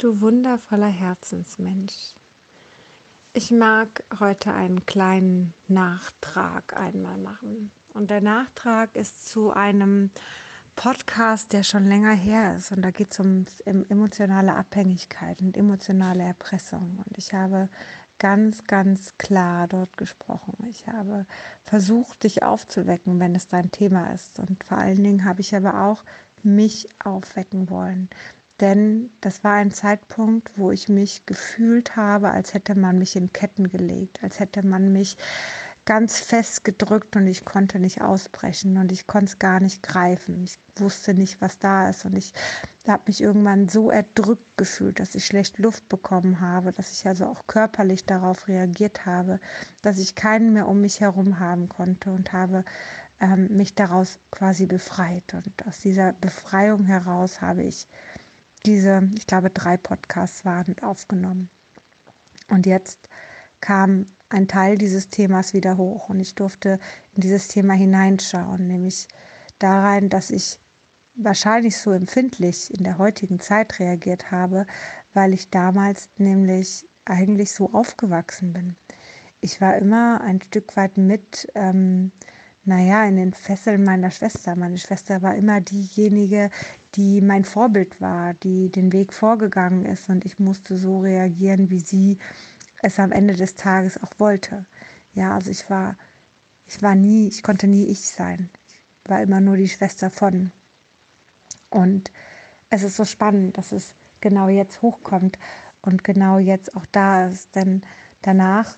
Du wundervoller Herzensmensch. Ich mag heute einen kleinen Nachtrag einmal machen. Und der Nachtrag ist zu einem Podcast, der schon länger her ist. Und da geht es um emotionale Abhängigkeit und emotionale Erpressung. Und ich habe ganz, ganz klar dort gesprochen. Ich habe versucht, dich aufzuwecken, wenn es dein Thema ist. Und vor allen Dingen habe ich aber auch mich aufwecken wollen. Denn das war ein Zeitpunkt, wo ich mich gefühlt habe, als hätte man mich in Ketten gelegt, als hätte man mich ganz fest gedrückt und ich konnte nicht ausbrechen und ich konnte es gar nicht greifen. Ich wusste nicht, was da ist und ich habe mich irgendwann so erdrückt gefühlt, dass ich schlecht Luft bekommen habe, dass ich also auch körperlich darauf reagiert habe, dass ich keinen mehr um mich herum haben konnte und habe ähm, mich daraus quasi befreit. Und aus dieser Befreiung heraus habe ich diese, ich glaube, drei Podcasts waren aufgenommen. Und jetzt kam ein Teil dieses Themas wieder hoch und ich durfte in dieses Thema hineinschauen, nämlich da rein, dass ich wahrscheinlich so empfindlich in der heutigen Zeit reagiert habe, weil ich damals nämlich eigentlich so aufgewachsen bin. Ich war immer ein Stück weit mit ähm, naja, in den Fesseln meiner Schwester. Meine Schwester war immer diejenige, die mein Vorbild war, die den Weg vorgegangen ist und ich musste so reagieren, wie sie es am Ende des Tages auch wollte. Ja, also ich war, ich war nie, ich konnte nie ich sein. Ich war immer nur die Schwester von. Und es ist so spannend, dass es genau jetzt hochkommt und genau jetzt auch da ist, denn danach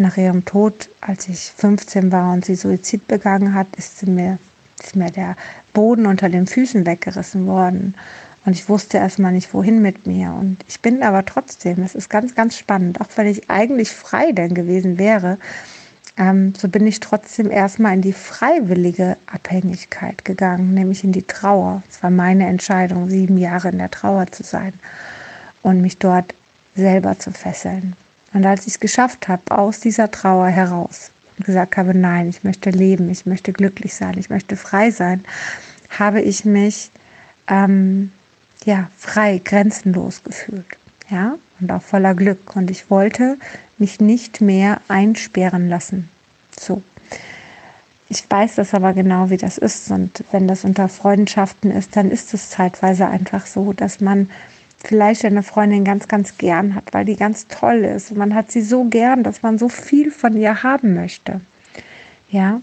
nach ihrem Tod, als ich 15 war und sie Suizid begangen hat, ist mir, ist mir der Boden unter den Füßen weggerissen worden. Und ich wusste erstmal nicht, wohin mit mir. Und ich bin aber trotzdem, es ist ganz, ganz spannend, auch wenn ich eigentlich frei denn gewesen wäre, ähm, so bin ich trotzdem erstmal in die freiwillige Abhängigkeit gegangen, nämlich in die Trauer. Es war meine Entscheidung, sieben Jahre in der Trauer zu sein und mich dort selber zu fesseln. Und als ich es geschafft habe, aus dieser Trauer heraus und gesagt habe, nein, ich möchte leben, ich möchte glücklich sein, ich möchte frei sein, habe ich mich ähm, ja frei, grenzenlos gefühlt, ja und auch voller Glück. Und ich wollte mich nicht mehr einsperren lassen. So. Ich weiß das aber genau, wie das ist. Und wenn das unter Freundschaften ist, dann ist es zeitweise einfach so, dass man vielleicht eine Freundin ganz, ganz gern hat, weil die ganz toll ist. Und man hat sie so gern, dass man so viel von ihr haben möchte. Ja,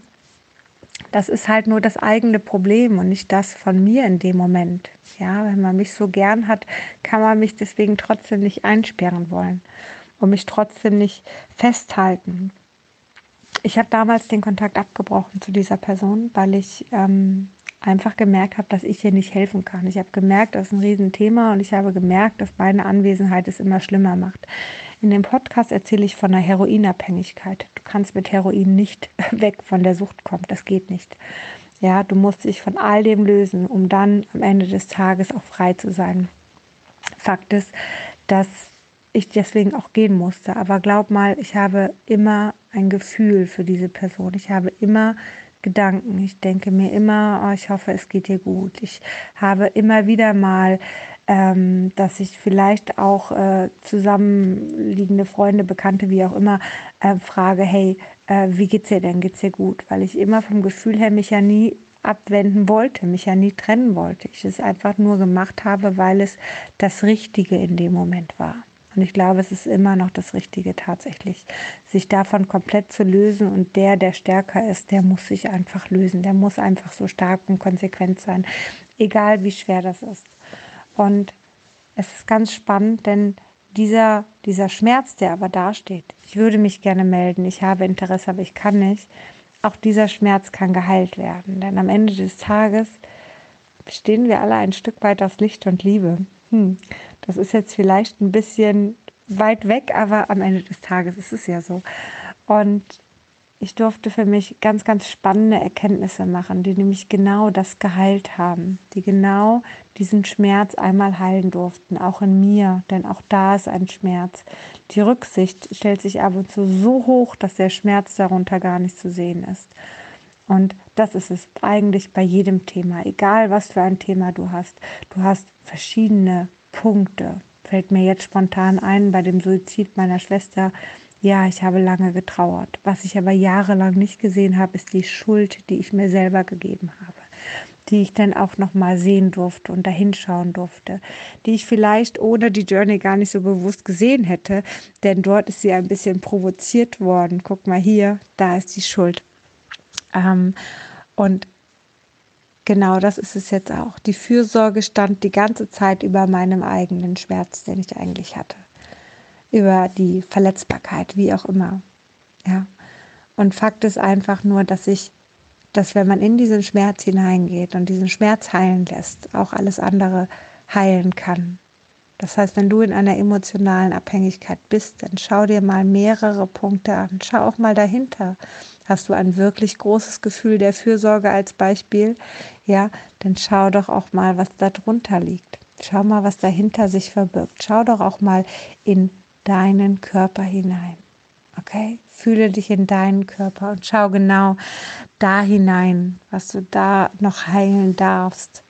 das ist halt nur das eigene Problem und nicht das von mir in dem Moment. Ja, wenn man mich so gern hat, kann man mich deswegen trotzdem nicht einsperren wollen und mich trotzdem nicht festhalten. Ich habe damals den Kontakt abgebrochen zu dieser Person, weil ich ähm, einfach gemerkt habe, dass ich ihr nicht helfen kann. Ich habe gemerkt, das ist ein Riesenthema und ich habe gemerkt, dass meine Anwesenheit es immer schlimmer macht. In dem Podcast erzähle ich von einer Heroinabhängigkeit. Du kannst mit Heroin nicht weg von der Sucht kommen. Das geht nicht. Ja, du musst dich von all dem lösen, um dann am Ende des Tages auch frei zu sein. Fakt ist, dass ich deswegen auch gehen musste. Aber glaub mal, ich habe immer ein Gefühl für diese Person. Ich habe immer Gedanken. Ich denke mir immer, oh, ich hoffe, es geht dir gut. Ich habe immer wieder mal, ähm, dass ich vielleicht auch äh, zusammenliegende Freunde, Bekannte, wie auch immer, äh, frage, hey, äh, wie geht's dir denn? Geht's dir gut? Weil ich immer vom Gefühl her mich ja nie abwenden wollte, mich ja nie trennen wollte. Ich es einfach nur gemacht habe, weil es das Richtige in dem Moment war. Und ich glaube, es ist immer noch das Richtige tatsächlich, sich davon komplett zu lösen. Und der, der stärker ist, der muss sich einfach lösen. Der muss einfach so stark und konsequent sein, egal wie schwer das ist. Und es ist ganz spannend, denn dieser, dieser Schmerz, der aber dasteht, ich würde mich gerne melden, ich habe Interesse, aber ich kann nicht, auch dieser Schmerz kann geheilt werden. Denn am Ende des Tages stehen wir alle ein Stück weit aus Licht und Liebe. Hm, das ist jetzt vielleicht ein bisschen weit weg, aber am Ende des Tages ist es ja so. Und ich durfte für mich ganz, ganz spannende Erkenntnisse machen, die nämlich genau das geheilt haben, die genau diesen Schmerz einmal heilen durften, auch in mir, denn auch da ist ein Schmerz. Die Rücksicht stellt sich ab und zu so hoch, dass der Schmerz darunter gar nicht zu sehen ist. Und das ist es eigentlich bei jedem Thema, egal was für ein Thema du hast. Du hast verschiedene Punkte, fällt mir jetzt spontan ein bei dem Suizid meiner Schwester. Ja, ich habe lange getrauert. Was ich aber jahrelang nicht gesehen habe, ist die Schuld, die ich mir selber gegeben habe, die ich dann auch noch mal sehen durfte und dahinschauen durfte, die ich vielleicht ohne die Journey gar nicht so bewusst gesehen hätte, denn dort ist sie ein bisschen provoziert worden. Guck mal hier, da ist die Schuld. Ähm, und Genau das ist es jetzt auch. Die Fürsorge stand die ganze Zeit über meinem eigenen Schmerz, den ich eigentlich hatte. Über die Verletzbarkeit, wie auch immer. Ja. Und Fakt ist einfach nur, dass ich, dass wenn man in diesen Schmerz hineingeht und diesen Schmerz heilen lässt, auch alles andere heilen kann. Das heißt, wenn du in einer emotionalen Abhängigkeit bist, dann schau dir mal mehrere Punkte an. Schau auch mal dahinter. Hast du ein wirklich großes Gefühl der Fürsorge als Beispiel? Ja, dann schau doch auch mal, was da drunter liegt. Schau mal, was dahinter sich verbirgt. Schau doch auch mal in deinen Körper hinein. Okay? Fühle dich in deinen Körper und schau genau da hinein, was du da noch heilen darfst.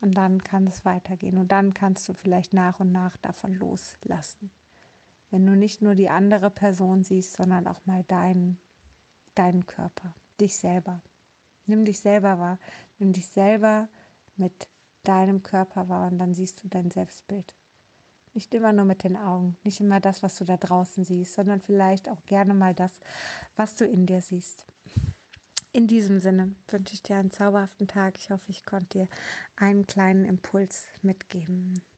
Und dann kann es weitergehen und dann kannst du vielleicht nach und nach davon loslassen wenn du nicht nur die andere Person siehst, sondern auch mal deinen, deinen Körper, dich selber. Nimm dich selber wahr, nimm dich selber mit deinem Körper wahr und dann siehst du dein Selbstbild. Nicht immer nur mit den Augen, nicht immer das, was du da draußen siehst, sondern vielleicht auch gerne mal das, was du in dir siehst. In diesem Sinne wünsche ich dir einen zauberhaften Tag. Ich hoffe, ich konnte dir einen kleinen Impuls mitgeben.